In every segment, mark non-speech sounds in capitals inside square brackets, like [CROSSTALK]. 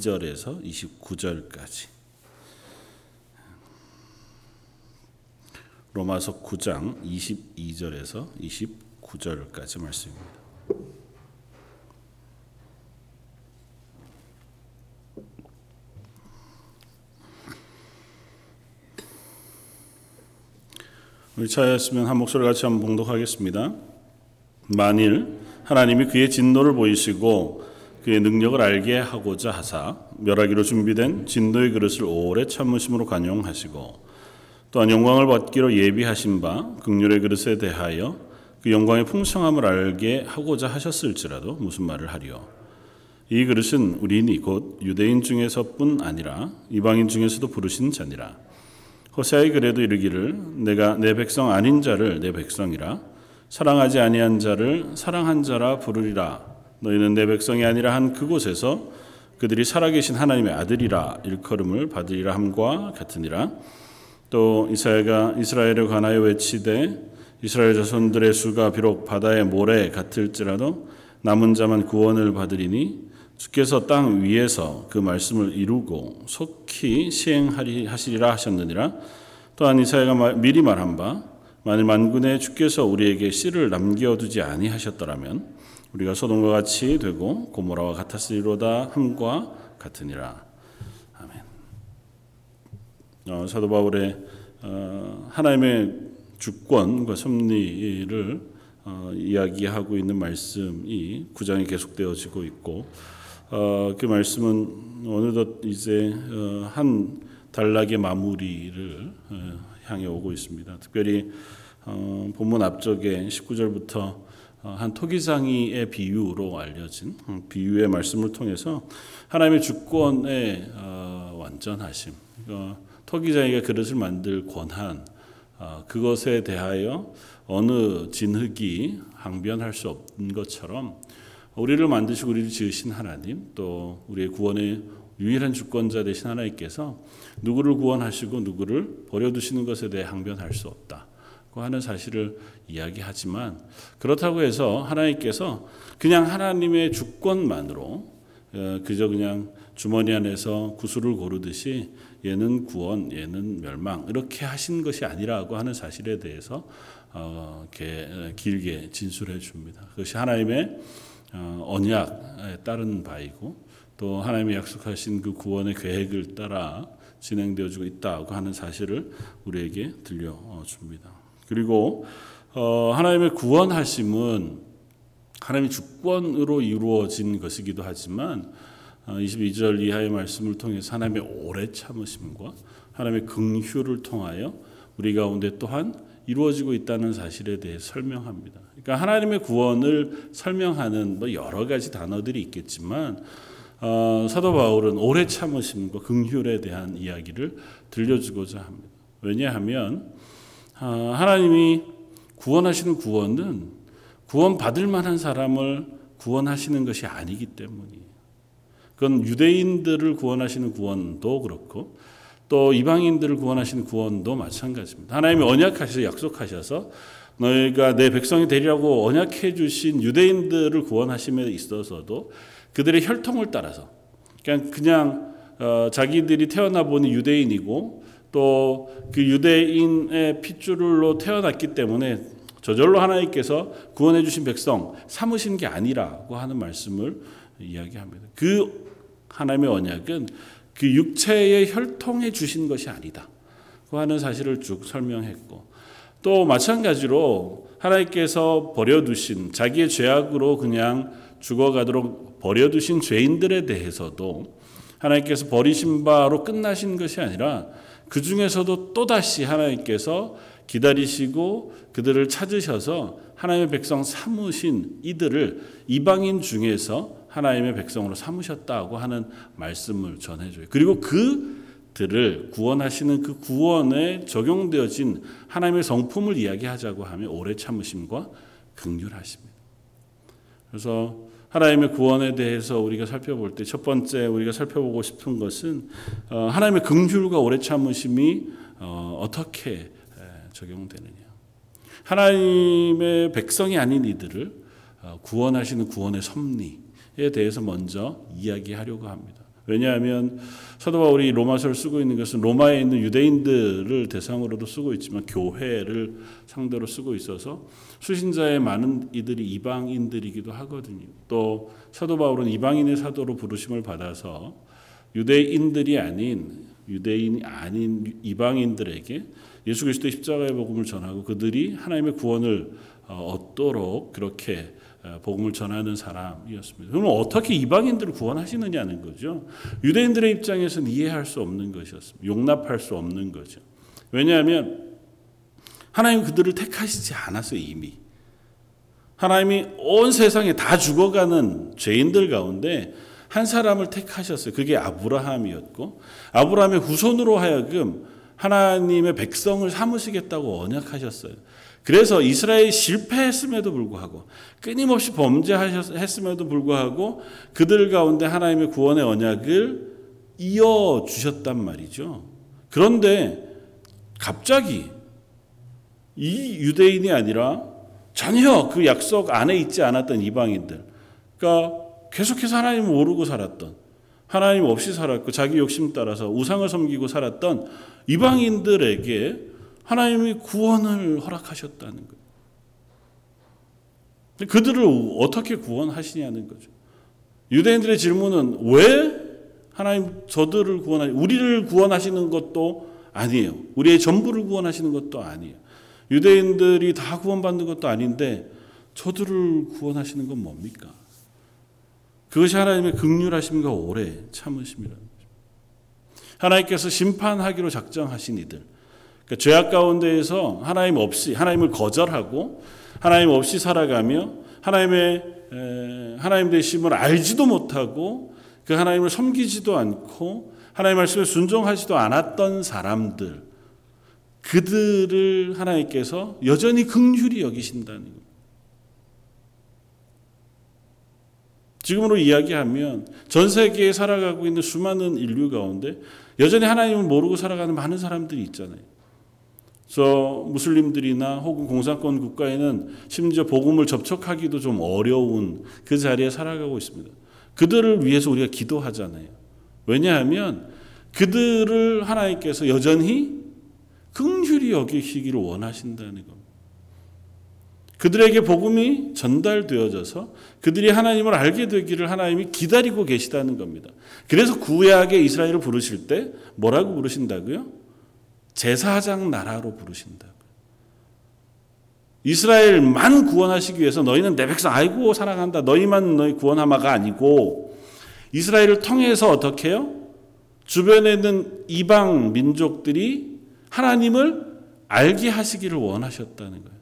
22절에서 29절까지. 로마서 9장 22절에서 29절까지 말씀입니다. 우리 차였으면 한 목소리 같이 한번 봉독하겠습니다. 만일 하나님이 그의 진노를 보이시고 그의 능력을 알게 하고자 하사 멸하기로 준비된 진노의 그릇을 오래 참으심으로 관용하시고 또한 영광을 받기로 예비하신 바 극률의 그릇에 대하여 그 영광의 풍성함을 알게 하고자 하셨을지라도 무슨 말을 하리요? 이 그릇은 우리니 곧 유대인 중에서뿐 아니라 이방인 중에서도 부르신 자니라. 호세아의 글에도 이르기를 내가 내 백성 아닌 자를 내 백성이라 사랑하지 아니한 자를 사랑한 자라 부르리라 너희는 내 백성이 아니라 한 그곳에서 그들이 살아계신 하나님의 아들이라 일컬음을 받으리라 함과 같으니라. 또 이사야가 이스라엘에 관하여 외치되 이스라엘 자손들의 수가 비록 바다의 모래 같을지라도 남은 자만 구원을 받으리니 주께서 땅 위에서 그 말씀을 이루고 속히 시행하리 하시리라 하셨느니라. 또한 이사야가 미리 말한 바 만일 만군의 주께서 우리에게 씨를 남겨두지 아니하셨더라면 우리가 소돔과 같이 되고 고모라와 같았으리로다 함과 같으니라 아멘. 어, 사도 바울의 어, 하나님의 주권과 섭리를 어, 이야기하고 있는 말씀이 구장에 계속되어지고 있고 어, 그 말씀은 어느덧 이제 어, 한 단락의 마무리를 어, 향해 오고 있습니다. 특별히 어, 본문 앞쪽에 19절부터 어, 한 토기장이의 비유로 알려진 음, 비유의 말씀을 통해서 하나님의 주권의 어, 완전하심, 어, 토기장이가 그릇을 만들 권한 어, 그것에 대하여 어느 진흙이 항변할 수 없는 것처럼 우리를 만드시고 우리를 지으신 하나님 또 우리의 구원의 유일한 주권자 되신 하나님께서 누구를 구원하시고 누구를 버려두시는 것에 대해 항변할 수 없다고 하는 사실을 이야기하지만 그렇다고 해서 하나님께서 그냥 하나님의 주권만으로 어, 그저 그냥 주머니 안에서 구슬을 고르듯이 얘는 구원, 얘는 멸망 이렇게 하신 것이 아니라고 하는 사실에 대해서 어, 길게 진술해 줍니다. 그것이 하나님의 어, 언약에 따른 바이고 또 하나님이 약속하신 그 구원의 계획을 따라 진행되어지고 있다고 하는 사실을 우리에게 들려줍니다. 그리고 어, 하나님의 구원하심은 하나님의 주권으로 이루어진 것이기도 하지만 22절 이하의 말씀을 통해서 하나님의 오래 참으심과 하나님의 긍휼을 통하여 우리 가운데 또한 이루어지고 있다는 사실에 대해 설명합니다. 그러니까 하나님의 구원을 설명하는 뭐 여러 가지 단어들이 있겠지만 어, 사도 바울은 오래 참으심과 긍휼에 대한 이야기를 들려주고자 합니다. 왜냐하면 어, 하나님이 구원하시는 구원은 구원 받을 만한 사람을 구원하시는 것이 아니기 때문이에요. 그건 유대인들을 구원하시는 구원도 그렇고 또 이방인들을 구원하시는 구원도 마찬가지입니다. 하나님이 언약하셔서 약속하셔서 너희가 내 백성이 되리라고 언약해 주신 유대인들을 구원하심에 있어서도 그들의 혈통을 따라서 그냥 그냥 어, 자기들이 태어나 보니 유대인이고 또 그 유대인의 핏줄로 태어났기 때문에 저절로 하나님께서 구원해 주신 백성 삼으신 게 아니라고 하는 말씀을 이야기합니다. 그 하나님의 언약은 그 육체의 혈통에 주신 것이 아니다. 그 하는 사실을 쭉 설명했고 또 마찬가지로 하나님께서 버려두신 자기의 죄악으로 그냥 죽어가도록 버려두신 죄인들에 대해서도 하나님께서 버리신 바로 끝나신 것이 아니라 그 중에서도 또다시 하나님께서 기다리시고 그들을 찾으셔서 하나님의 백성 삼으신 이들을 이방인 중에서 하나님의 백성으로 삼으셨다고 하는 말씀을 전해줘요. 그리고 그들을 구원하시는 그 구원에 적용되어진 하나님의 성품을 이야기하자고 하면 오래 참으심과 긍휼하십니다. 그래서 하나님의 구원에 대해서 우리가 살펴볼 때 첫 번째 우리가 살펴보고 싶은 것은 어, 하나님의 긍휼과 오래 참으심이 어, 어떻게 적용되느냐. 하나님의 백성이 아닌 이들을 어, 구원하시는 구원의 섭리, 대해서 먼저 이야기하려고 합니다. 왜냐하면 사도 바울이 로마서를 쓰고 있는 것은 로마에 있는 유대인들을 대상으로도 쓰고 있지만 교회를 상대로 쓰고 있어서 수신자의 많은 이들이 이방인들이기도 하거든요. 또 사도 바울은 이방인의 사도로 부르심을 받아서 유대인들이 아닌 유대인이 아닌 이방인들에게 예수 그리스도의 십자가의 복음을 전하고 그들이 하나님의 구원을 어, 얻도록 그렇게 어, 복음을 전하는 사람이었습니다. 그러면 어떻게 이방인들을 구원하시느냐는 거죠. 유대인들의 입장에서는 이해할 수 없는 것이었습니다. 용납할 수 없는 거죠. 왜냐하면 하나님 그들을 택하시지 않았어요 이미. 하나님이 온 세상에 다 죽어가는 죄인들 가운데 한 사람을 택하셨어요. 그게 아브라함이었고 아브라함의 후손으로 하여금 하나님의 백성을 삼으시겠다고 언약하셨어요. 그래서 이스라엘이 실패했음에도 불구하고 끊임없이 범죄했음에도 불구하고 그들 가운데 하나님의 구원의 언약을 이어 주셨단 말이죠. 그런데 갑자기 이 유대인이 아니라 전혀 그 약속 안에 있지 않았던 이방인들, 그러니까 계속해서 하나님을 모르고 살았던 하나님 없이 살았고 자기 욕심 따라서 우상을 섬기고 살았던 이방인들에게 하나님이 구원을 허락하셨다는 거예요. 그들을 어떻게 구원하시냐는 거죠. 유대인들의 질문은 왜 하나님 저들을 구원하시, 우리를 구원하시는 것도 아니에요. 우리의 전부를 구원하시는 것도 아니에요. 유대인들이 다 구원받는 것도 아닌데 저들을 구원하시는 건 뭡니까? 그것이 하나님의 극률하심과 오래 참으심이라는 거죠. 하나님께서 심판하기로 작정하신 이들, 그러니까 죄악 가운데에서 하나님 없이 하나님을 거절하고 하나님 없이 살아가며 하나님의 하나님 되심을 알지도 못하고 그 하나님을 섬기지도 않고 하나님 말씀에 순종하지도 않았던 사람들 그들을 하나님께서 여전히 긍휼히 여기신다는 것. 지금으로 이야기하면 전 세계에 살아가고 있는 수많은 인류 가운데 여전히 하나님을 모르고 살아가는 많은 사람들이 있잖아요. 저 무슬림들이나 혹은 공산권 국가에는 심지어 복음을 접촉하기도 좀 어려운 그 자리에 살아가고 있습니다. 그들을 위해서 우리가 기도하잖아요. 왜냐하면 그들을 하나님께서 여전히 긍휼히 여기시기를 원하신다는 겁니다. 그들에게 복음이 전달되어져서 그들이 하나님을 알게 되기를 하나님이 기다리고 계시다는 겁니다. 그래서 구약의 이스라엘을 부르실 때 뭐라고 부르신다고요? 제사장 나라로 부르신다고요. 이스라엘만 구원하시기 위해서 너희는 내 백성 아이고 사랑한다. 너희만 너희 구원하마가 아니고 이스라엘을 통해서 어떻게 해요? 주변에 있는 이방 민족들이 하나님을 알게 하시기를 원하셨다는 거예요.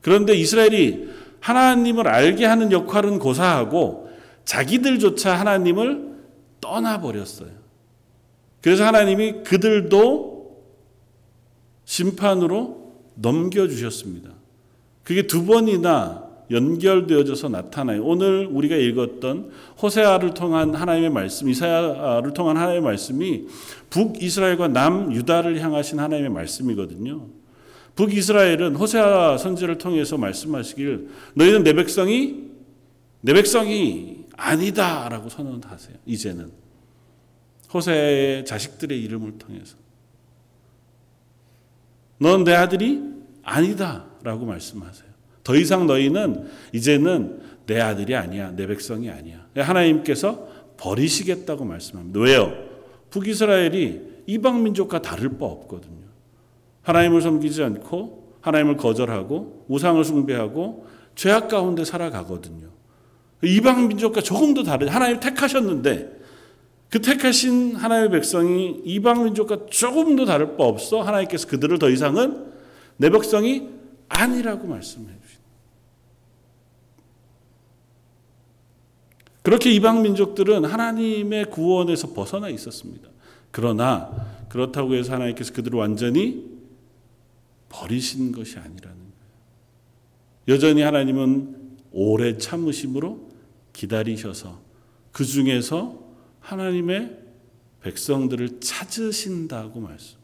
그런데 이스라엘이 하나님을 알게 하는 역할은 고사하고 자기들조차 하나님을 떠나버렸어요. 그래서 하나님이 그들도 심판으로 넘겨주셨습니다. 그게 두 번이나 연결되어져서 나타나요. 오늘 우리가 읽었던 호세아를 통한 하나님의 말씀, 이사야를 통한 하나님의 말씀이 북이스라엘과 남유다를 향하신 하나님의 말씀이거든요. 북이스라엘은 호세아 선지를 통해서 말씀하시길 너희는 내 백성이 내 백성이 아니다라고 선언하세요. 이제는 호세의 자식들의 이름을 통해서 넌 내 아들이 아니다 라고 말씀하세요. 더 이상 너희는 이제는 내 아들이 아니야. 내 백성이 아니야. 하나님께서 버리시겠다고 말씀합니다. 왜요? 북이스라엘이 이방 민족과 다를 바 없거든요. 하나님을 섬기지 않고 하나님을 거절하고 우상을 숭배하고 죄악 가운데 살아가거든요. 이방 민족과 조금도 다르 하나님 택하셨는데 그 택하신 하나님의 백성이 이방 민족과 조금도 다를 바 없어 하나님께서 그들을 더 이상은 내 백성이 아니라고 말씀해 주신. 그렇게 이방 민족들은 하나님의 구원에서 벗어나 있었습니다. 그러나 그렇다고 해서 하나님께서 그들을 완전히 버리신 것이 아니라는 거예요. 여전히 하나님은 오래 참으심으로 기다리셔서 그 중에서 하나님의 백성들을 찾으신다고 말씀.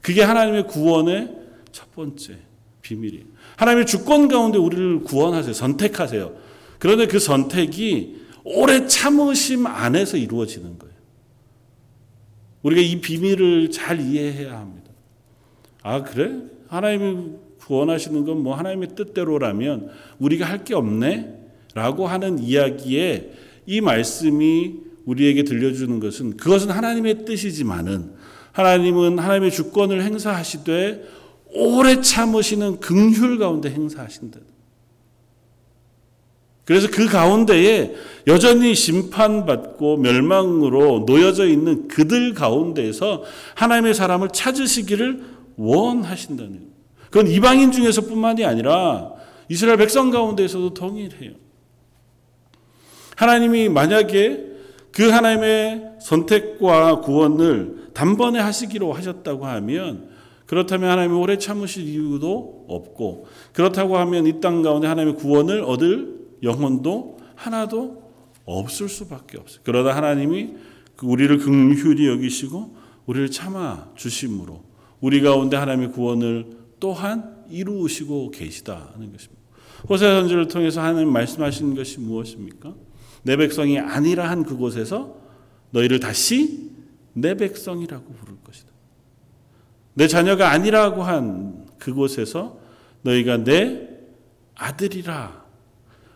그게 하나님의 구원의 첫 번째 비밀이에요. 하나님의 주권 가운데 우리를 구원하세요. 선택하세요. 그런데 그 선택이 오래 참으심 안에서 이루어지는 거예요. 우리가 이 비밀을 잘 이해해야 합니다. 아, 그래? 하나님이 구원하시는 건 뭐 하나님의 뜻대로라면 우리가 할 게 없네? 라고 하는 이야기에 이 말씀이 우리에게 들려주는 것은 그것은 하나님의 뜻이지만은 하나님은 하나님의 주권을 행사하시되 오래 참으시는 긍휼 가운데 행사하신다. 그래서 그 가운데에 여전히 심판받고 멸망으로 놓여져 있는 그들 가운데에서 하나님의 사람을 찾으시기를 원하신다는. 그건 이방인 중에서뿐만이 아니라 이스라엘 백성 가운데에서도 동일해요. 하나님이 만약에 그 하나님의 선택과 구원을 단번에 하시기로 하셨다고 하면 그렇다면 하나님이 오래 참으실 이유도 없고 그렇다고 하면 이 땅 가운데 하나님의 구원을 얻을 영혼도 하나도 없을 수밖에 없어요. 그러다 하나님이 그 우리를 긍휼히 여기시고 우리를 참아 주심으로 우리 가운데 하나님의 구원을 또한 이루시고 계시다는 것입니다. 호세아 선지를 통해서 하나님 말씀하시는 것이 무엇입니까? 내 백성이 아니라 한 그곳에서 너희를 다시 내 백성이라고 부를 것이다. 내 자녀가 아니라고 한 그곳에서 너희가 내 아들이라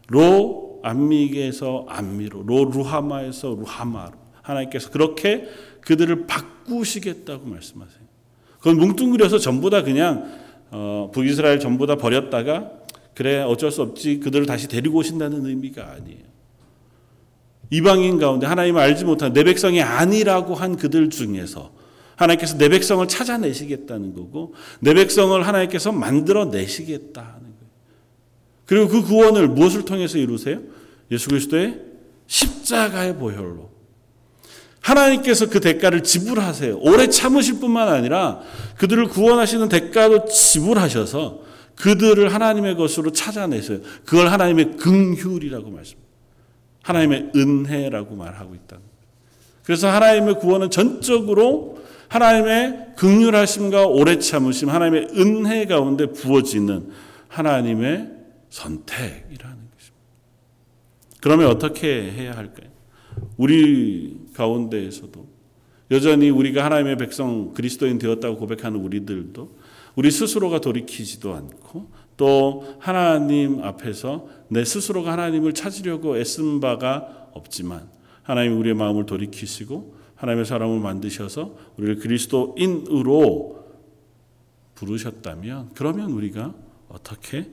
로 안미에서 안미로 로 루하마에서 루하마로 하나님께서 그렇게 그들을 바꾸시겠다고 말씀하세요. 그건 뭉뚱그려서 전부 다 그냥 어, 북이스라엘 전부 다 버렸다가 그래 어쩔 수 없지 그들을 다시 데리고 오신다는 의미가 아니에요. 이방인 가운데 하나님을 알지 못한 내 백성이 아니라고 한 그들 중에서 하나님께서 내 백성을 찾아내시겠다는 거고 내 백성을 하나님께서 만들어 내시겠다는 거예요. 그리고 그 구원을 무엇을 통해서 이루세요? 예수 그리스도의 십자가의 보혈로. 하나님께서 그 대가를 지불하세요. 오래 참으실 뿐만 아니라 그들을 구원하시는 대가도 지불하셔서 그들을 하나님의 것으로 찾아내세요. 그걸 하나님의 긍휼이라고 말씀. 하나님의 은혜라고 말하고 있다. 그래서 하나님의 구원은 전적으로 하나님의 극률하심과 오래 참으심, 하나님의 은혜 가운데 부어지는 하나님의 선택이라는 것입니다. 그러면 어떻게 해야 할까요? 우리 가운데에서도 여전히 우리가 하나님의 백성 그리스도인 되었다고 고백하는 우리들도 우리 스스로가 돌이키지도 않고 또 하나님 앞에서 내 스스로가 하나님을 찾으려고 애쓴 바가 없지만 하나님 우리의 마음을 돌이키시고 하나님의 사람을 만드셔서 우리를 그리스도인으로 부르셨다면 그러면 우리가 어떻게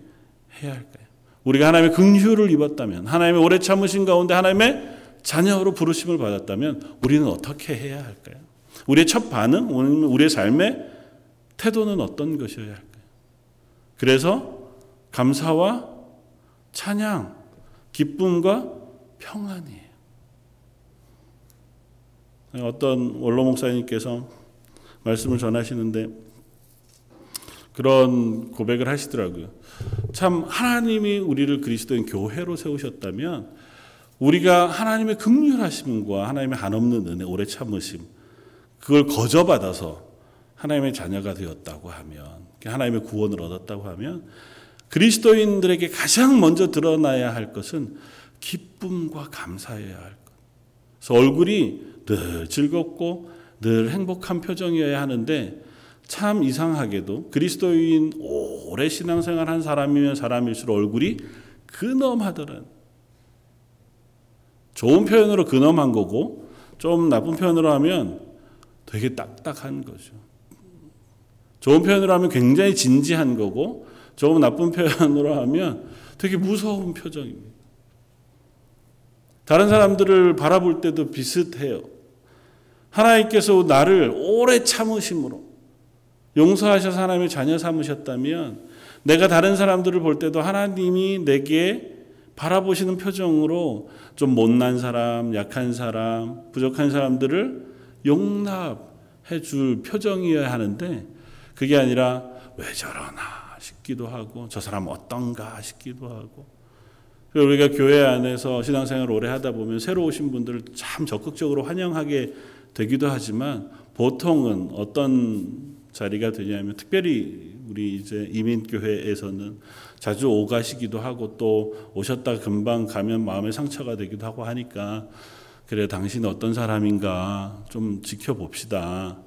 해야 할까요? 우리가 하나님의 긍휼을 입었다면 하나님의 오래 참으신 가운데 하나님의 자녀로 부르심을 받았다면 우리는 어떻게 해야 할까요? 우리의 첫 반응, 우리의 삶의 태도는 어떤 것이어야 할까요? 그래서 감사와 찬양, 기쁨과 평안이에요. 어떤 원로 목사님께서 말씀을 전하시는데 그런 고백을 하시더라고요. 참 하나님이 우리를 그리스도인 교회로 세우셨다면 우리가 하나님의 극률하심과 하나님의 한없는 은혜, 오래 참으심 그걸 거저받아서 하나님의 자녀가 되었다고 하면 하나님의 구원을 얻었다고 하면 그리스도인들에게 가장 먼저 드러나야 할 것은 기쁨과 감사해야 할 것. 그래서 얼굴이 늘 즐겁고 늘 행복한 표정이어야 하는데 참 이상하게도 그리스도인 오래 신앙생활 한 사람이면 사람일수록 얼굴이 근엄하더란. 좋은 표현으로 근엄한 거고 좀 나쁜 표현으로 하면 되게 딱딱한 거죠. 좋은 표현으로 하면 굉장히 진지한 거고 조금 나쁜 표현으로 하면 되게 무서운 표정입니다. 다른 사람들을 바라볼 때도 비슷해요. 하나님께서 나를 오래 참으심으로 용서하셔서 하나님의 자녀 삼으셨다면 내가 다른 사람들을 볼 때도 하나님이 내게 바라보시는 표정으로 좀 못난 사람, 약한 사람, 부족한 사람들을 용납해 줄 표정이어야 하는데 그게 아니라 왜 저러나 싶기도 하고 저 사람 어떤가 싶기도 하고 우리가 교회 안에서 신앙생활 오래 하다 보면 새로 오신 분들을 참 적극적으로 환영하게 되기도 하지만 보통은 어떤 자리가 되냐면 특별히 우리 이제 이민교회에서는 자주 오가시기도 하고 또 오셨다 금방 가면 마음의 상처가 되기도 하고 하니까 그래 당신 어떤 사람인가 좀 지켜봅시다.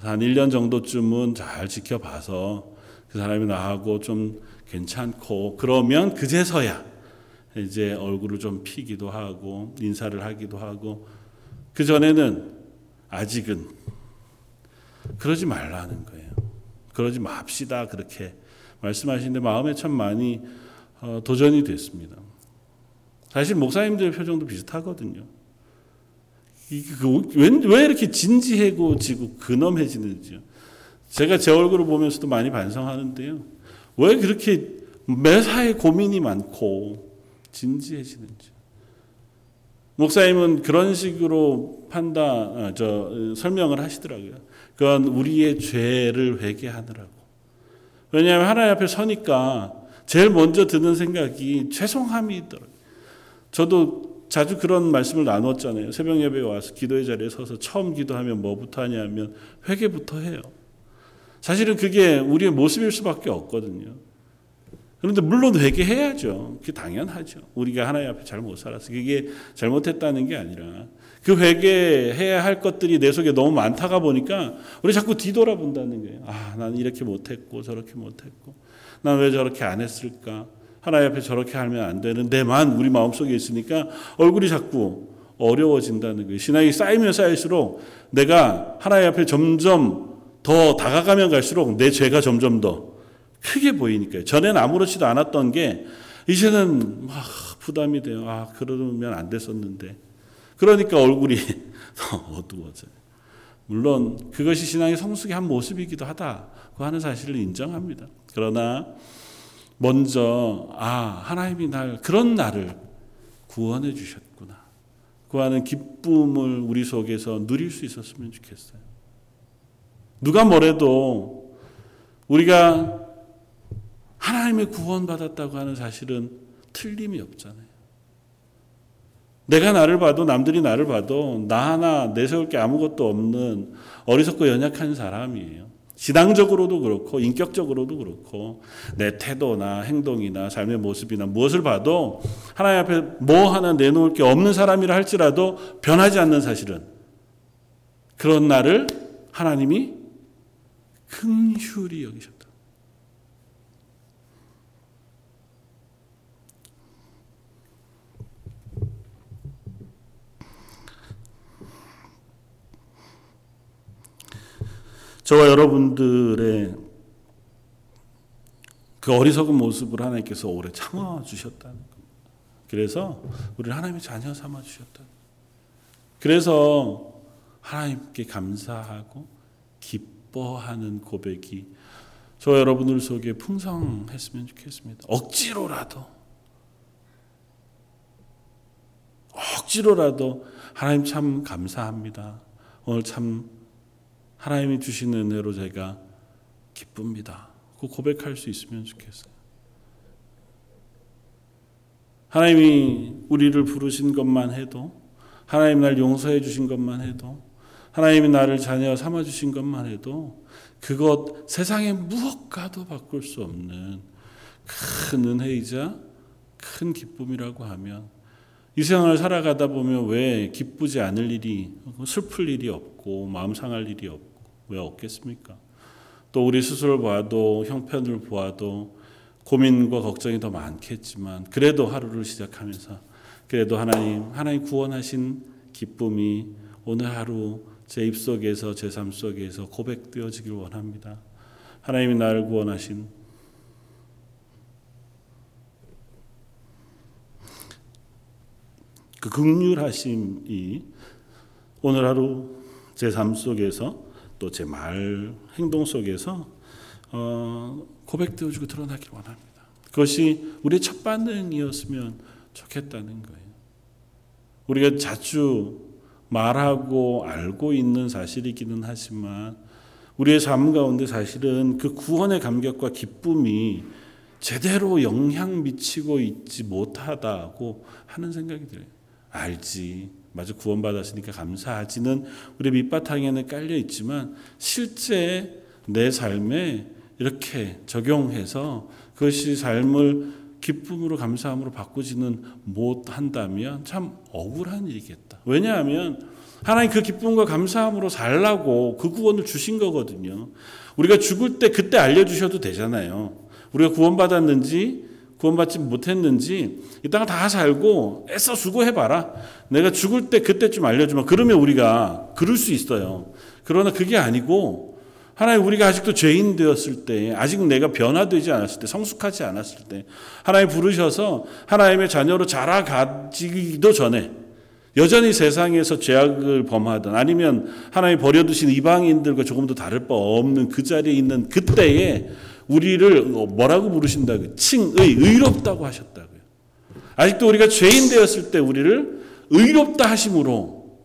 한 1년 정도쯤은 잘 지켜봐서 그 사람이 나하고 좀 괜찮고 그러면 그제서야 이제 얼굴을 좀 피기도 하고 인사를 하기도 하고 그 전에는 아직은 그러지 말라는 거예요. 그러지 맙시다 그렇게 말씀하시는데 마음에 참 많이 어, 도전이 됐습니다. 사실 목사님들 표정도 비슷하거든요. 그, 왜, 왜 이렇게 진지해지고 근엄해지는지요. 제가 제 얼굴을 보면서도 많이 반성하는데요. 왜 그렇게 매사에 고민이 많고 진지해지는지. 목사님은 그런 식으로 판단, 아, 저 설명을 하시더라고요. 그건 우리의 죄를 회개하느라고. 왜냐하면 하나님 앞에 서니까 제일 먼저 드는 생각이 죄송함이 있더라고요. 저도 자주 그런 말씀을 나눴잖아요. 새벽 예배에 와서 기도의 자리에 서서 처음 기도하면 뭐부터 하냐면 회개부터 해요. 사실은 그게 우리의 모습일 수밖에 없거든요. 그런데 물론 회개해야죠. 그게 당연하죠. 우리가 하나님 앞에 잘 못 살아서 그게 잘못했다는 게 아니라 그 회개해야 할 것들이 내 속에 너무 많다가 보니까 우리 자꾸 뒤돌아본다는 거예요. 아, 나는 이렇게 못했고 저렇게 못했고 난 왜 저렇게 안 했을까? 하나님 앞에 저렇게 하면 안 되는 데만 우리 마음속에 있으니까 얼굴이 자꾸 어려워진다는 거예요. 신앙이 쌓이면 쌓일수록 내가 하나님 앞에 점점 더 다가가면 갈수록 내 죄가 점점 더 크게 보이니까요. 전에는 아무렇지도 않았던 게 이제는 막 부담이 돼요. 아, 그러면 안 됐었는데. 그러니까 얼굴이 [LAUGHS] 더 어두워져요. 물론 그것이 신앙의 성숙의 한 모습이기도 하다고 하는 사실을 인정합니다. 그러나 먼저 아 하나님이 날 그런 나를 구원해 주셨구나. 그 하는 기쁨을 우리 속에서 누릴 수 있었으면 좋겠어요. 누가 뭐래도 우리가 하나님의 구원받았다고 하는 사실은 틀림이 없잖아요. 내가 나를 봐도 남들이 나를 봐도 나 하나 내세울 게 아무것도 없는 어리석고 연약한 사람이에요. 신앙적으로도 그렇고 인격적으로도 그렇고 내 태도나 행동이나 삶의 모습이나 무엇을 봐도 하나님 앞에 뭐 하나 내놓을 게 없는 사람이라 할지라도 변하지 않는 사실은 그런 나를 하나님이 긍휼히 여기셨다. 저와 여러분들의 그 어리석은 모습을 하나님께서 오래 참아 주셨다는 겁니다. 그래서 우리를 하나님의 자녀 삼아 주셨다. 그래서 하나님께 감사하고 기뻐하는 고백이 저 여러분들 속에 풍성했으면 좋겠습니다. 억지로라도 억지로라도 하나님 참 감사합니다. 오늘 참 하나님이 주시는 은혜로 제가 기쁩니다. 그 고백할 수 있으면 좋겠어요. 하나님이 우리를 부르신 것만 해도 하나님 날 용서해 주신 것만 해도 하나님이 나를 자녀 삼아 주신 것만 해도 그것 세상의 무엇과도 바꿀 수 없는 큰 은혜이자 큰 기쁨이라고 하면 이 세상을 살아가다 보면 왜 기쁘지 않을 일이 슬플 일이 없고 마음 상할 일이 없고 왜 없겠습니까? 또 우리 스스로 봐도 형편을 보아도 고민과 걱정이 더 많겠지만 그래도 하루를 시작하면서 그래도 하나님 하나님 구원하신 기쁨이 오늘 하루 제 입속에서 제 삶 속에서 고백되어지길 원합니다. 하나님이 나를 구원하신 그 극률하심이 오늘 하루 제 삶 속에서 또 제 말 행동 속에서 어, 고백되어지고 드러나길 원합니다. 그것이 우리의 첫 반응이었으면 좋겠다는 거예요. 우리가 자주 말하고 알고 있는 사실이기는 하지만 우리의 삶 가운데 사실은 그 구원의 감격과 기쁨이 제대로 영향 미치고 있지 못하다고 하는 생각이 들어요. 알지. 맞아 구원받았으니까 감사하지는 우리 밑바탕에는 깔려 있지만 실제 내 삶에 이렇게 적용해서 그것이 삶을 기쁨으로 감사함으로 바꾸지는 못한다면 참 억울한 일이겠다. 왜냐하면 하나님 그 기쁨과 감사함으로 살라고 그 구원을 주신 거거든요. 우리가 죽을 때 그때 알려주셔도 되잖아요. 우리가 구원받았는지 구원받지 못했는지 이따가 다 살고 애써 수고해봐라. 내가 죽을 때 그때쯤 알려주면 그러면 우리가 그럴 수 있어요. 그러나 그게 아니고 하나님 우리가 아직도 죄인 되었을 때 아직 내가 변화되지 않았을 때 성숙하지 않았을 때 하나님 부르셔서 하나님의 자녀로 자라가지기도 전에 여전히 세상에서 죄악을 범하던 아니면 하나님 버려두신 이방인들과 조금도 다를 바 없는 그 자리에 있는 그때에 우리를 뭐라고 부르신다고 칭의 의롭다고 하셨다고요. 아직도 우리가 죄인 되었을 때 우리를 의롭다 하심으로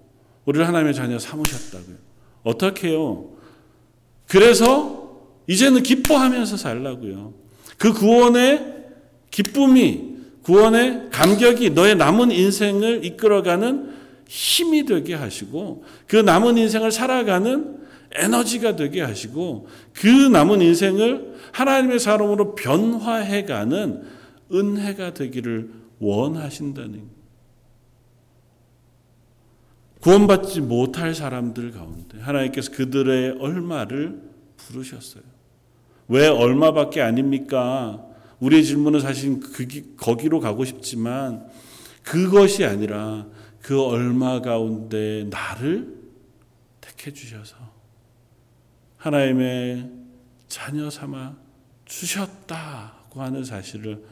우리를 하나님의 자녀 삼으셨다고요. 어떻게 해요? 그래서 이제는 기뻐하면서 살라고요. 그 구원의 기쁨이 구원의 감격이 너의 남은 인생을 이끌어가는 힘이 되게 하시고 그 남은 인생을 살아가는 에너지가 되게 하시고 그 남은 인생을 하나님의 사람으로 변화해가는 은혜가 되기를 원하신다는 구원받지 못할 사람들 가운데 하나님께서 그들의 얼마를 부르셨어요. 왜 얼마밖에 아닙니까? 우리의 질문은 사실 거기로 가고 싶지만 그것이 아니라 그 얼마 가운데 나를 택해 주셔서 하나님의 자녀 삼아 주셨다고 하는 사실을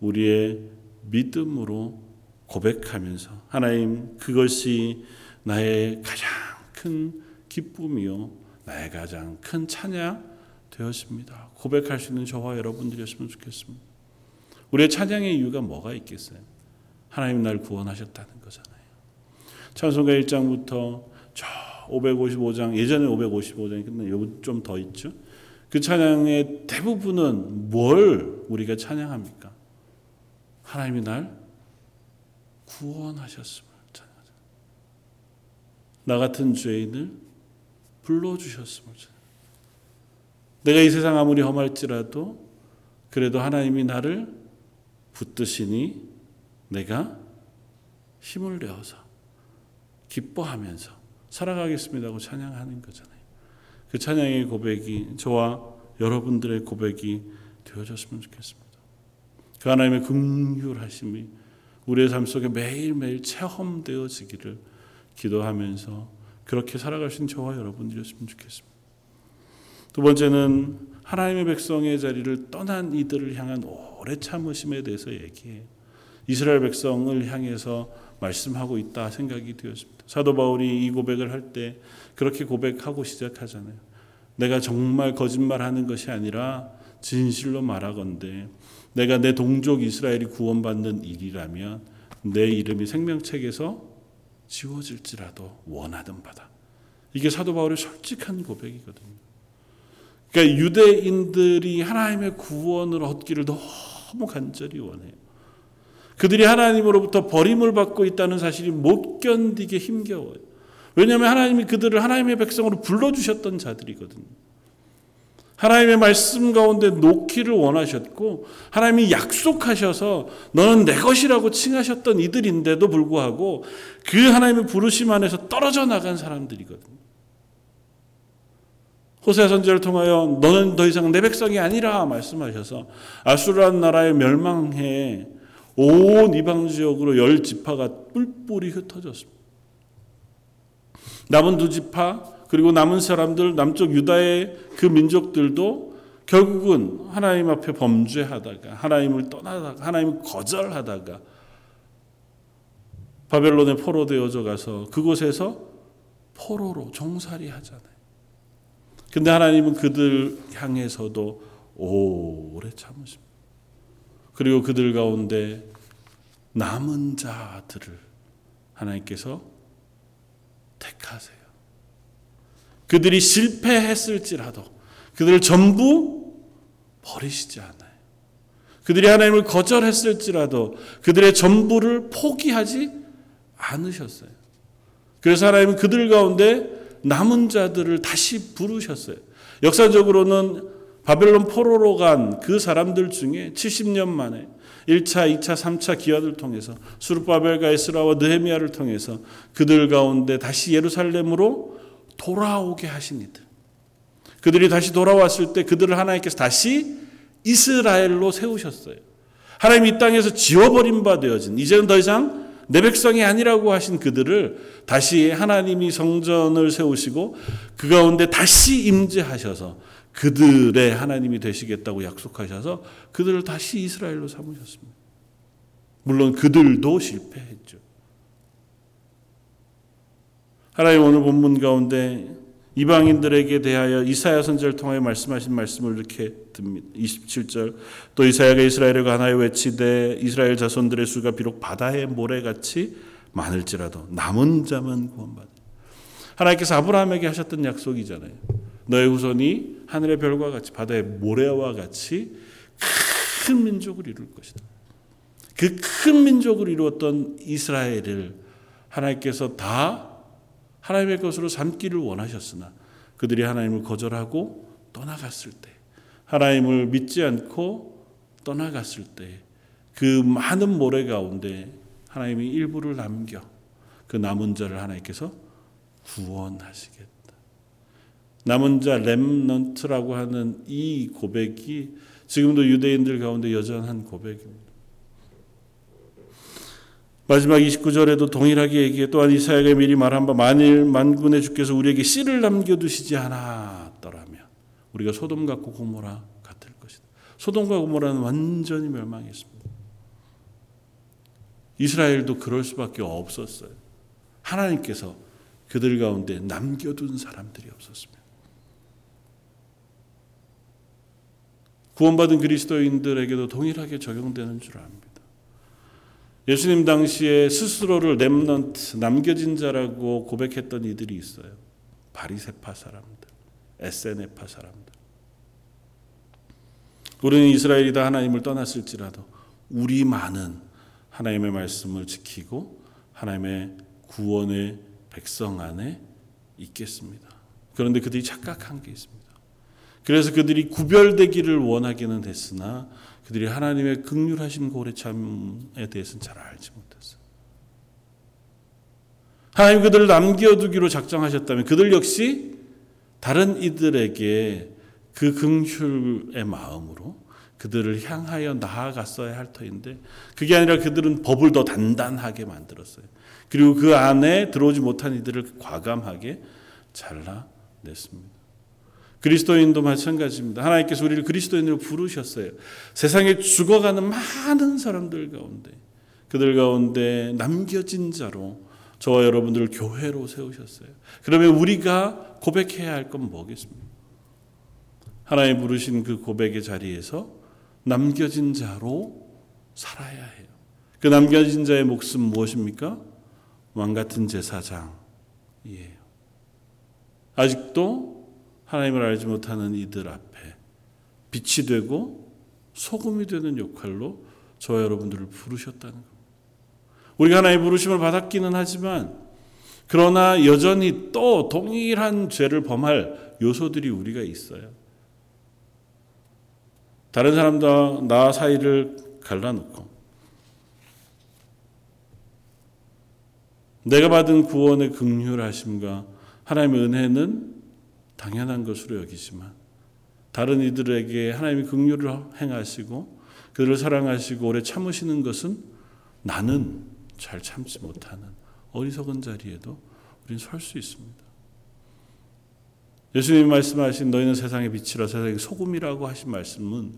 우리의 믿음으로 고백하면서 하나님 그것이 나의 가장 큰 기쁨이요 나의 가장 큰 찬양 되었습니다. 고백할 수 있는 저와 여러분들이었으면 좋겠습니다. 우리의 찬양의 이유가 뭐가 있겠어요? 하나님 날 구원하셨다는 거잖아요. 찬송가 1장부터 저 555장 예전에 555장이 끝나 좀더 있죠. 그 찬양의 대부분은 뭘 우리가 찬양합니까? 하나님이 날 구원하셨음을 찬양하죠. 나 같은 죄인을 불러주셨음을 찬양. 내가 이 세상 아무리 험할지라도 그래도 하나님이 나를 붙드시니 내가 힘을 내어서 기뻐하면서 살아가겠습니다고 찬양하는 거잖아요. 그 찬양의 고백이 저와 여러분들의 고백이 되어졌으면 좋겠습니다. 그 하나님의 긍휼하심이 우리의 삶 속에 매일매일 체험되어지기를 기도하면서 그렇게 살아갈 수 있는 저와 여러분들이었으면 좋겠습니다. 두 번째는 하나님의 백성의 자리를 떠난 이들을 향한 오래 참으심에 대해서 얘기해요. 이스라엘 백성을 향해서 말씀하고 있다 생각이 되었습니다. 사도 바울이 이 고백을 할 때 그렇게 고백하고 시작하잖아요. 내가 정말 거짓말하는 것이 아니라 진실로 말하건대 내가 내 동족 이스라엘이 구원받는 일이라면 내 이름이 생명책에서 지워질지라도 원하는 바다. 이게 사도 바울의 솔직한 고백이거든요. 그러니까 유대인들이 하나님의 구원을 얻기를 너무 간절히 원해요. 그들이 하나님으로부터 버림을 받고 있다는 사실이 못 견디게 힘겨워요. 왜냐하면 하나님이 그들을 하나님의 백성으로 불러주셨던 자들이거든요. 하나님의 말씀 가운데 놓기를 원하셨고 하나님이 약속하셔서 너는 내 것이라고 칭하셨던 이들인데도 불구하고 그 하나님의 부르심 안에서 떨어져 나간 사람들이거든요. 호세 선지를 통하여 너는 더 이상 내 백성이 아니라 말씀하셔서 아수르란 나라의 멸망해 온 이방 지역으로 열 지파가 뿔뿔이 흩어졌습니다. 남은 두 지파 그리고 남은 사람들 남쪽 유다의 그 민족들도 결국은 하나님 앞에 범죄하다가 하나님을 떠나다가 하나님을 거절하다가 바벨론에 포로되어져 가서 그곳에서 포로로 종살이 하잖아요. 근데 하나님은 그들 향해서도 오래 참으십니다. 그리고 그들 가운데 남은 자들을 하나님께서 택하세요. 그들이 실패했을지라도 그들을 전부 버리시지 않아요. 그들이 하나님을 거절했을지라도 그들의 전부를 포기하지 않으셨어요. 그래서 하나님은 그들 가운데 남은 자들을 다시 부르셨어요. 역사적으로는 바벨론 포로로 간 그 사람들 중에 70년 만에 1차, 2차, 3차 기화를 통해서 수르바벨과 에스라와 느헤미야를 통해서 그들 가운데 다시 예루살렘으로 돌아오게 이들. 그들이 다시 돌아왔을 때 그들을 하나님께서 다시 이스라엘로 세우셨어요. 하나님 이 땅에서 지워버린 바 되어진 이제는 더 이상 내 백성이 아니라고 하신 그들을 다시 하나님이 성전을 세우시고 그 가운데 다시 임재하셔서 그들의 하나님이 되시겠다고 약속하셔서 그들을 다시 이스라엘로 삼으셨습니다. 물론 그들도 실패했죠. 하나님 오늘 본문 가운데 이방인들에게 대하여 이사야 선지를 통하여 말씀하신 말씀을 이렇게 듭니다. 27절 또 이사야가 이스라엘에 관하여 외치되 이스라엘 자손들의 수가 비록 바다의 모래같이 많을지라도 남은 자만 구원받으 하나님께서 아브라함에게 하셨던 약속이잖아요. 너의 후손이 하늘의 별과 같이 바다의 모래와 같이 큰 민족을 이룰 것이다. 그 큰 민족을 이루었던 이스라엘을 하나님께서 다 하나님의 것으로 삼기를 원하셨으나 그들이 하나님을 거절하고 떠나갔을 때 하나님을 믿지 않고 떠나갔을 때 그 많은 모래 가운데 하나님이 일부를 남겨 그 남은 자를 하나님께서 구원하시겠다. 남은 자 렘넌트라고 하는 이 고백이 지금도 유대인들 가운데 여전한 고백입니다. 마지막 29절에도 동일하게 얘기해 또한 이사야가 미리 말한 바 만일 만군의 주께서 우리에게 씨를 남겨두시지 않았더라면 우리가 소돔 같고 고모라 같을 것이다. 소돔과 고모라는 완전히 멸망했습니다. 이스라엘도 그럴 수밖에 없었어요. 하나님께서 그들 가운데 남겨둔 사람들이 없었습니다. 구원받은 그리스도인들에게도 동일하게 적용되는 줄 압니다. 예수님 당시에 스스로를 렘넌트 남겨진 자라고 고백했던 이들이 있어요. 바리세파 사람들, 에세네파 사람들. 우리는 이스라엘이 다 하나님을 떠났을지라도 우리만은 하나님의 말씀을 지키고 하나님의 구원의 백성 안에 있겠습니다. 그런데 그들이 착각한 게 있습니다. 그래서 그들이 구별되기를 원하기는 했으나 그들이 하나님의 극률하신 고래참에 대해서는 잘 알지 못했어요. 하나님 그들을 남겨두기로 작정하셨다면 그들 역시 다른 이들에게 그 긍휼의 마음으로 그들을 향하여 나아갔어야 할 터인데 그게 아니라 그들은 법을 더 단단하게 만들었어요. 그리고 그 안에 들어오지 못한 이들을 과감하게 잘라냈습니다. 그리스도인도 마찬가지입니다. 하나님께서 우리를 그리스도인으로 부르셨어요. 세상에 죽어가는 많은 사람들 가운데 그들 가운데 남겨진 자로 저와 여러분들을 교회로 세우셨어요. 그러면 우리가 고백해야 할 건 뭐겠습니까? 하나님 부르신 그 고백의 자리에서 남겨진 자로 살아야 해요. 그 남겨진 자의 목숨 무엇입니까? 왕 같은 제사장이에요. 아직도 하나님을 알지 못하는 이들 앞에 빛이 되고 소금이 되는 역할로 저와 여러분들을 부르셨다는 겁니다. 우리가 하나의 부르심을 받았기는 하지만 그러나 여전히 또 동일한 죄를 범할 요소들이 우리가 있어요. 다른 사람과 나 사이를 갈라놓고 내가 받은 구원의 극률하심과 하나님의 은혜는 당연한 것으로 여기지만 다른 이들에게 하나님이 긍휼을 행하시고 그들을 사랑하시고 오래 참으시는 것은 나는 잘 참지 못하는 어리석은 자리에도 우리는 설수 있습니다. 예수님이 말씀하신 너희는 세상의 빛이라 세상의 소금이라고 하신 말씀은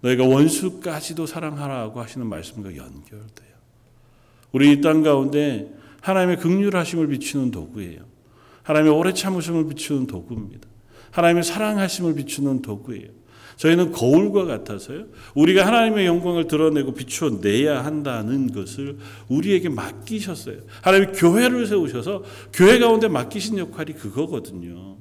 너희가 원수까지도 사랑하라고 하시는 말씀과 연결돼요. 우리 이 땅 가운데 하나님의 극률하심을 비추는 도구예요. 하나님의 오래 참으심을 비추는 도구입니다. 하나님의 사랑하심을 비추는 도구예요. 저희는 거울과 같아서요. 우리가 하나님의 영광을 드러내고 비추어 내야 한다는 것을 우리에게 맡기셨어요. 하나님 교회를 세우셔서 교회 가운데 맡기신 역할이 그거거든요.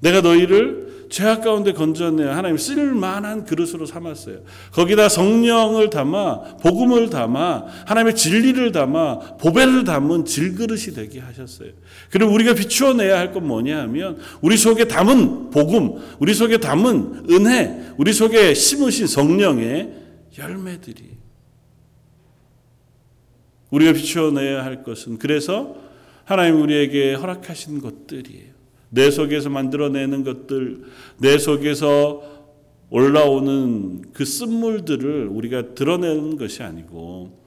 내가 너희를 죄악 가운데 건져내 하나님 쓸만한 그릇으로 삼았어요. 거기다 성령을 담아 복음을 담아 하나님의 진리를 담아 보배를 담은 질그릇이 되게 하셨어요. 그리고 우리가 비추어내야 할 건 뭐냐 하면 우리 속에 담은 복음, 우리 속에 담은 은혜, 우리 속에 심으신 성령의 열매들이 우리가 비추어내야 할 것은 그래서 하나님 우리에게 허락하신 것들이에요. 내 속에서 만들어내는 것들, 내 속에서 올라오는 그 쓴물들을 우리가 드러내는 것이 아니고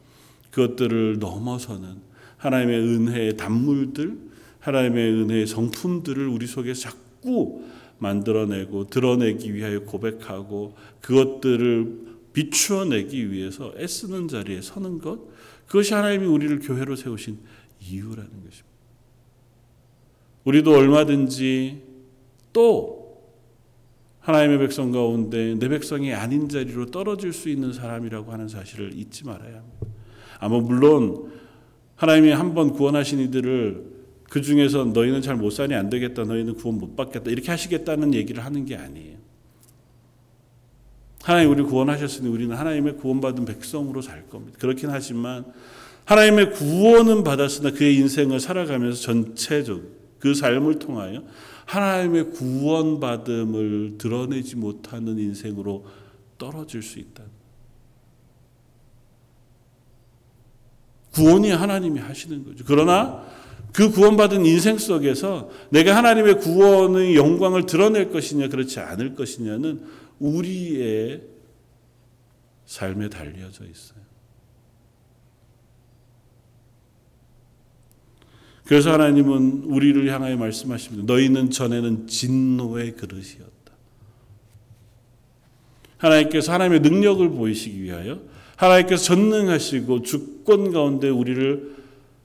그것들을 넘어서는 하나님의 은혜의 단물들, 하나님의 은혜의 성품들을 우리 속에 자꾸 만들어내고 드러내기 위하여 고백하고 그것들을 비추어내기 위해서 애쓰는 자리에 서는 것, 그것이 하나님이 우리를 교회로 세우신 이유라는 것입니다. 우리도 얼마든지 또 하나님의 백성 가운데 내 백성이 아닌 자리로 떨어질 수 있는 사람이라고 하는 사실을 잊지 말아야 합니다. 아마 물론 하나님이 한번 구원하신 이들을 그 중에서 너희는 잘 못 사니 안 되겠다, 너희는 구원 못 받겠다 이렇게 하시겠다는 얘기를 하는 게 아니에요. 하나님 우리 구원하셨으니 우리는 하나님의 구원받은 백성으로 살 겁니다. 그렇긴 하지만 하나님의 구원은 받았으나 그의 인생을 살아가면서 전체적 그 삶을 통하여 하나님의 구원받음을 드러내지 못하는 인생으로 떨어질 수 있다. 구원이 하나님이 하시는 거죠. 그러나 그 구원받은 인생 속에서 내가 하나님의 구원의 영광을 드러낼 것이냐 그렇지 않을 것이냐는 우리의 삶에 달려져 있어요. 그래서 하나님은 우리를 향하여 말씀하십니다. 너희는 전에는 진노의 그릇이었다. 하나님께서 하나님의 능력을 보이시기 위하여 하나님께서 전능하시고 주권 가운데 우리를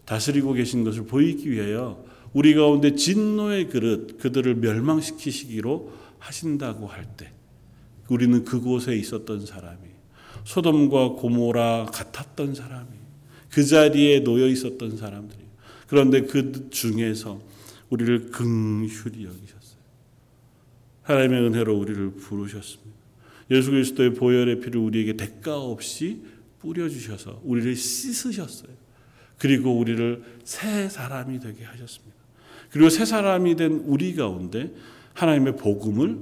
다스리고 계신 것을 보이기 위하여 우리 가운데 진노의 그릇 그들을 멸망시키시기로 하신다고 할 때 우리는 그곳에 있었던 사람이 소돔과 고모라 같았던 사람이 그 자리에 놓여 있었던 사람들이 그런데 그 중에서 우리를 긍휼히 여기셨어요. 하나님의 은혜로 우리를 부르셨습니다. 예수 그리스도의 보혈의 피를 우리에게 대가 없이 뿌려 주셔서 우리를 씻으셨어요. 그리고 우리를 새 사람이 되게 하셨습니다. 그리고 새 사람이 된 우리 가운데 하나님의 복음을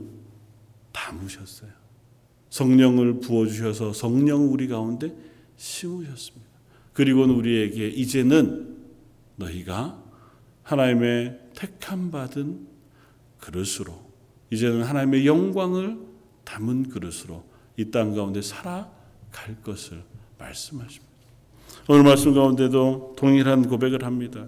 담으셨어요. 성령을 부어 주셔서 성령 우리 가운데 심으셨습니다. 그리고는 우리에게 이제는 너희가 하나님의 택함 받은 그릇으로 이제는 하나님의 영광을 담은 그릇으로 이 땅 가운데 살아갈 것을 말씀하십니다. 오늘 말씀 가운데도 동일한 고백을 합니다.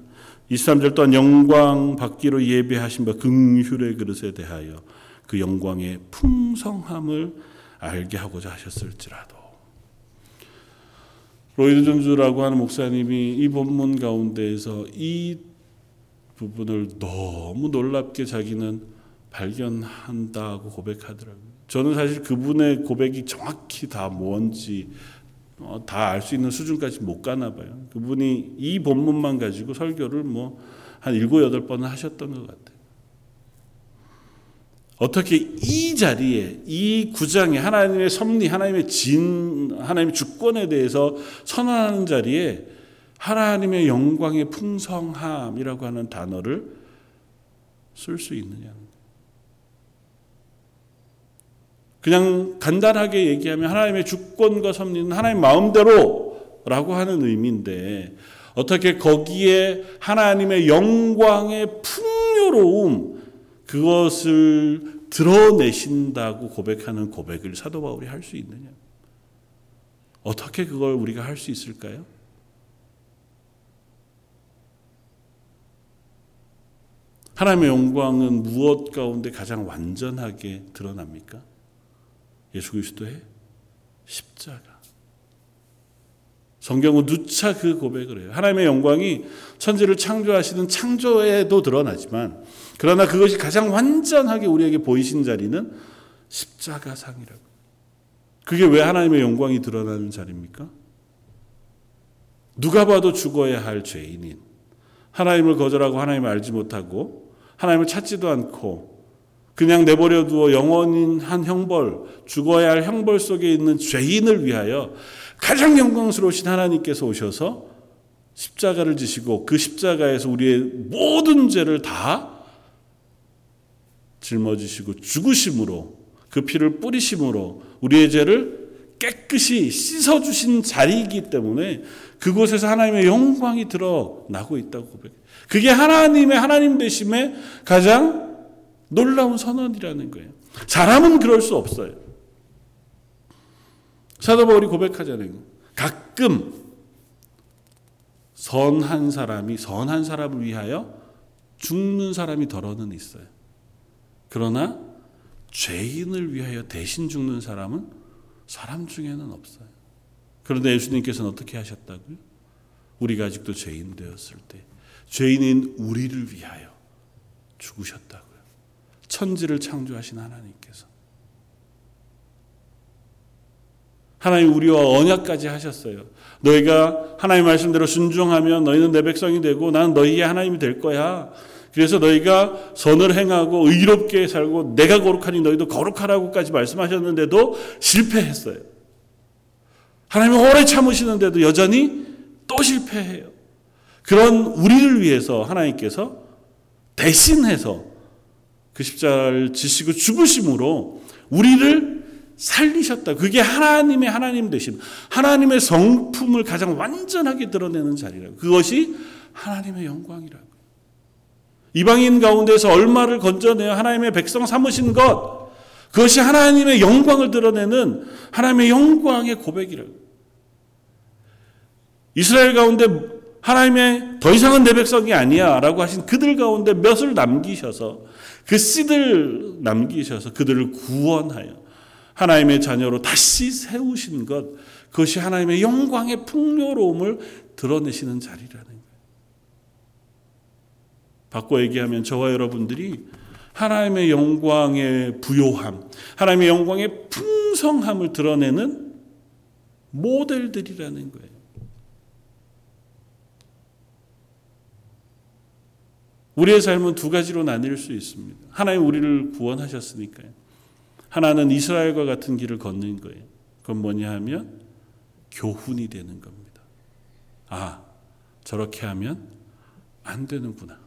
23절 또한 영광 받기로 예배하신 바 긍휼의 그릇에 대하여 그 영광의 풍성함을 알게 하고자 하셨을지라도 로이드 존즈라고 하는 목사님이 이 본문 가운데에서 이 부분을 너무 놀랍게 자기는 발견한다고 고백하더라고요. 저는 사실 그분의 고백이 정확히 다 뭔지 어, 다알 수 있는 수준까지 못 가나 봐요. 그분이 이 본문만 가지고 설교를 뭐 한 일곱 여덟 번은 하셨던 것 같아요. 어떻게 이 자리에 이 구장에 하나님의 섭리, 하나님의 진, 하나님의 주권에 대해서 선언하는 자리에 하나님의 영광의 풍성함이라고 하는 단어를 쓸 수 있느냐. 그냥 간단하게 얘기하면 하나님의 주권과 섭리는 하나님 마음대로라고 하는 의미인데 어떻게 거기에 하나님의 영광의 풍요로움 그것을 드러내신다고 고백하는 고백을 사도 바울이 할 수 있느냐? 어떻게 그걸 우리가 할 수 있을까요? 하나님의 영광은 무엇 가운데 가장 완전하게 드러납니까? 예수 그리스도의 십자가. 성경은 누차 그 고백을 해요. 하나님의 영광이 천지를 창조하시는 창조에도 드러나지만 그러나 그것이 가장 완전하게 우리에게 보이신 자리는 십자가상이라고. 그게 왜 하나님의 영광이 드러나는 자리입니까? 누가 봐도 죽어야 할 죄인인 하나님을 거절하고 하나님을 알지 못하고 하나님을 찾지도 않고 그냥 내버려 두어 영원한 형벌, 죽어야 할 형벌 속에 있는 죄인을 위하여 가장 영광스러우신 하나님께서 오셔서 십자가를 지시고 그 십자가에서 우리의 모든 죄를 다 짊어지시고 죽으심으로 그 피를 뿌리심으로 우리의 죄를 깨끗이 씻어주신 자리이기 때문에 그곳에서 하나님의 영광이 드러나고 있다고 고백해. 그게 하나님의 하나님 되심의 가장 놀라운 선언이라는 거예요. 사람은 그럴 수 없어요. 사도 바울이 고백하잖아요. 가끔 선한 사람이 선한 사람을 위하여 죽는 사람이 덜어는 있어요. 그러나 죄인을 위하여 대신 죽는 사람은 사람 중에는 없어요. 그런데 예수님께서는 어떻게 하셨다고요? 우리가 아직도 죄인 되었을 때 죄인인 우리를 위하여 죽으셨다고요. 천지를 창조하신 하나님께서 하나님 우리와 언약까지 하셨어요. 너희가 하나님 말씀대로 순종하면 너희는 내 백성이 되고 나는 너희의 하나님이 될 거야. 그래서 너희가 선을 행하고 의롭게 살고 내가 거룩하니 너희도 거룩하라고까지 말씀하셨는데도 실패했어요. 하나님은 오래 참으시는데도 여전히 또 실패해요. 그런 우리를 위해서 하나님께서 대신해서 그 십자를 지시고 죽으심으로 우리를 살리셨다. 그게 하나님의 하나님 되심, 하나님의 성품을 가장 완전하게 드러내는 자리라고. 그것이 하나님의 영광이라고. 이방인 가운데서 얼마를 건져내어 하나님의 백성 삼으신 것, 그것이 하나님의 영광을 드러내는 하나님의 영광의 고백이라고. 이스라엘 가운데 하나님의 더 이상은 내 백성이 아니야 라고 하신 그들 가운데 몇을 남기셔서 그 씨들 남기셔서 그들을 구원하여 하나님의 자녀로 다시 세우신 것, 그것이 하나님의 영광의 풍요로움을 드러내시는 자리라는. 바꿔 얘기하면 저와 여러분들이 하나님의 영광의 부요함, 하나님의 영광의 풍성함을 드러내는 모델들이라는 거예요. 우리의 삶은 두 가지로 나뉠 수 있습니다. 하나님 우리를 구원하셨으니까요. 하나는 이스라엘과 같은 길을 걷는 거예요. 그건 뭐냐 하면 교훈이 되는 겁니다. 아, 저렇게 하면 안 되는구나.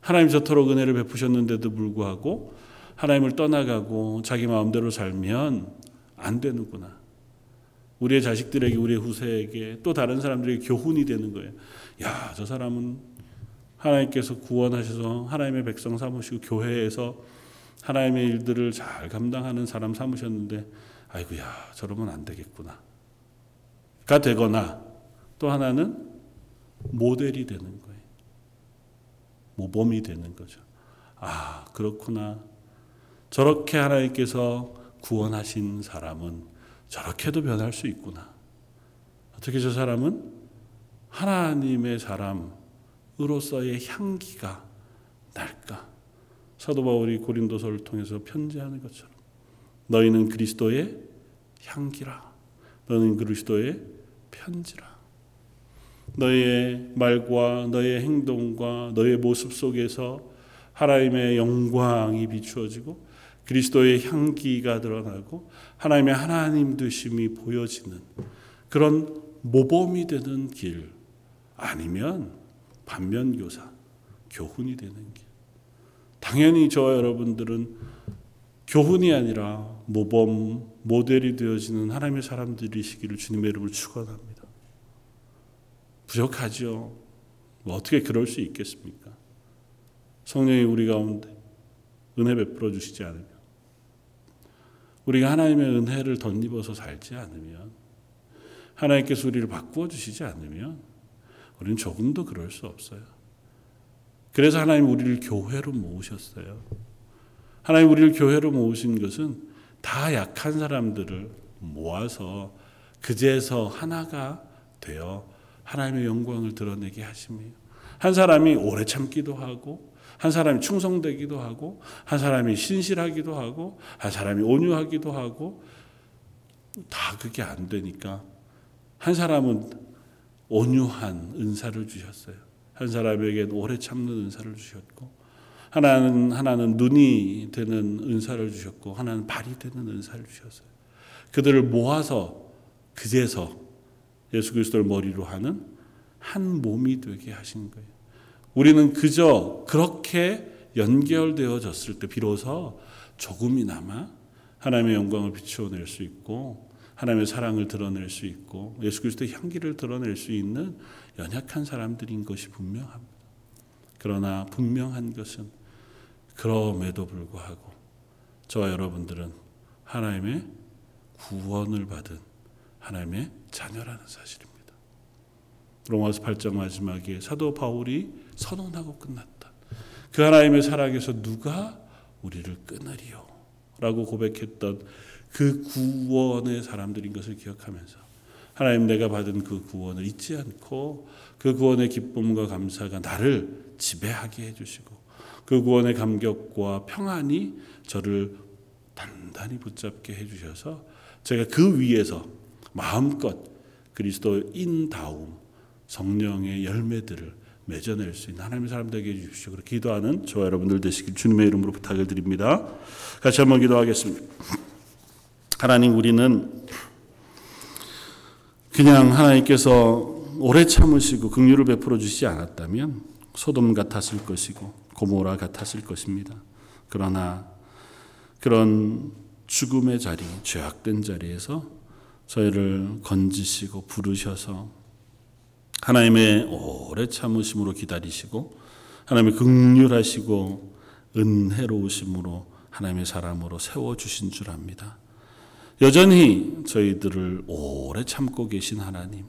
하나님 저토록 은혜를 베푸셨는데도 불구하고 하나님을 떠나가고 자기 마음대로 살면 안 되는구나. 우리의 자식들에게, 우리의 후세에게 또 다른 사람들에게 교훈이 되는 거예요. 야, 저 사람은 하나님께서 구원하셔서 하나님의 백성 삼으시고 교회에서 하나님의 일들을 잘 감당하는 사람 삼으셨는데 아이고야 저러면 안 되겠구나. 가 되거나 또 하나는 모델이 되는 거예요. 모범이 되는 거죠. 아 그렇구나. 저렇게 하나님께서 구원하신 사람은 저렇게도 변할 수 있구나. 어떻게 저 사람은 하나님의 사람으로서의 향기가 날까? 사도 바울이 고린도서를 통해서 편지하는 것처럼 너희는 그리스도의 향기라. 너는 그리스도의 편지라. 너의 말과 너의 행동과 너의 모습 속에서 하나님의 영광이 비추어지고 그리스도의 향기가 드러나고 하나님의 하나님 되심이 보여지는 그런 모범이 되는 길 아니면 반면 교사 교훈이 되는 길. 당연히 저와 여러분들은 교훈이 아니라 모범, 모델이 되어지는 하나님의 사람들이시기를 주님의 이름으로 축원합니다. 부족하죠. 뭐 어떻게 그럴 수 있겠습니까? 성령이 우리 가운데 은혜 베풀어 주시지 않으면 우리가 하나님의 은혜를 덧입어서 살지 않으면 하나님께서 우리를 바꾸어 주시지 않으면 우리는 조금도 그럴 수 없어요. 그래서 하나님 우리를 교회로 모으셨어요. 하나님 우리를 교회로 모으신 것은 다 약한 사람들을 모아서 그제서 하나가 되어 하나님의 영광을 드러내게 하심이에요. 한 사람이 오래 참기도 하고, 한 사람이 충성되기도 하고, 한 사람이 신실하기도 하고, 한 사람이 온유하기도 하고, 다 그게 안 되니까 한 사람은 온유한 은사를 주셨어요. 한 사람에게는 오래 참는 은사를 주셨고 하나는 하나는 눈이 되는 은사를 주셨고 하나는 발이 되는 은사를 주셨어요. 그들을 모아서 그제서 예수 그리스도를 머리로 하는 한 몸이 되게 하신 거예요. 우리는 그저 그렇게 연결되어졌을 때 비로소 조금이나마 하나님의 영광을 비추어낼 수 있고 하나님의 사랑을 드러낼 수 있고 예수 그리스도의 향기를 드러낼 수 있는 연약한 사람들인 것이 분명합니다. 그러나 분명한 것은 그럼에도 불구하고 저와 여러분들은 하나님의 구원을 받은 하나님의 자녀라는 사실입니다. 로마서 8장 마지막에 사도 바울이 선언하고 끝났다. 그 하나님의 사랑에서 누가 우리를 끊으리요? 라고 고백했던 그 구원의 사람들인 것을 기억하면서 하나님 내가 받은 그 구원을 잊지 않고 그 구원의 기쁨과 감사가 나를 지배하게 해주시고 그 구원의 감격과 평안이 저를 단단히 붙잡게 해주셔서 제가 그 위에서 마음껏 그리스도인다움 성령의 열매들을 맺어낼 수 있는 하나님의 사람 되게 해주십시오. 그렇게 기도하는 저와 여러분들 되시길 주님의 이름으로 부탁을 드립니다. 같이 한번 기도하겠습니다. 하나님 우리는 그냥 하나님께서 오래 참으시고 긍휼을 베풀어 주시지 않았다면 소돔 같았을 것이고 고모라 같았을 것입니다. 그러나 그런 죽음의 자리, 죄악된 자리에서 저희를 건지시고 부르셔서 하나님의 오래 참으심으로 기다리시고 하나님의 극률하시고 은혜로우심으로 하나님의 사람으로 세워 주신 줄 압니다. 여전히 저희들을 오래 참고 계신 하나님.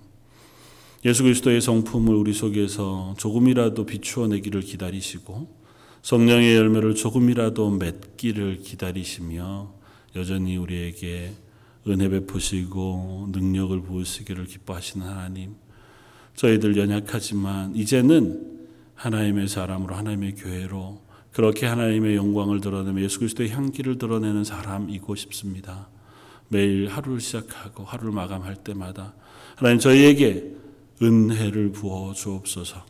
예수 그리스도의 성품을 우리 속에서 조금이라도 비추어 내기를 기다리시고 성령의 열매를 조금이라도 맺기를 기다리시며 여전히 우리에게 은혜 베푸시고 능력을 부으시기를 기뻐하시는 하나님. 저희들 연약하지만 이제는 하나님의 사람으로 하나님의 교회로 그렇게 하나님의 영광을 드러내며 예수 그리스도의 향기를 드러내는 사람이고 싶습니다. 매일 하루를 시작하고 하루를 마감할 때마다 하나님 저희에게 은혜를 부어 주옵소서.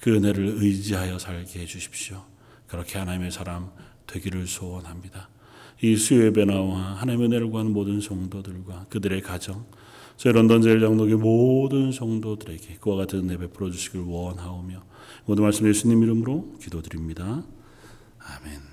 그 은혜를 의지하여 살게 해 주십시오. 그렇게 하나님의 사람 되기를 소원합니다. 이 수요예배 나와 하나님의 은혜를 구하는 모든 성도들과 그들의 가정, 저희 런던 제일 장독의 모든 성도들에게 그와 같은 은혜 베풀어 주시길 원하오며 모든 말씀 예수님 이름으로 기도드립니다. 아멘.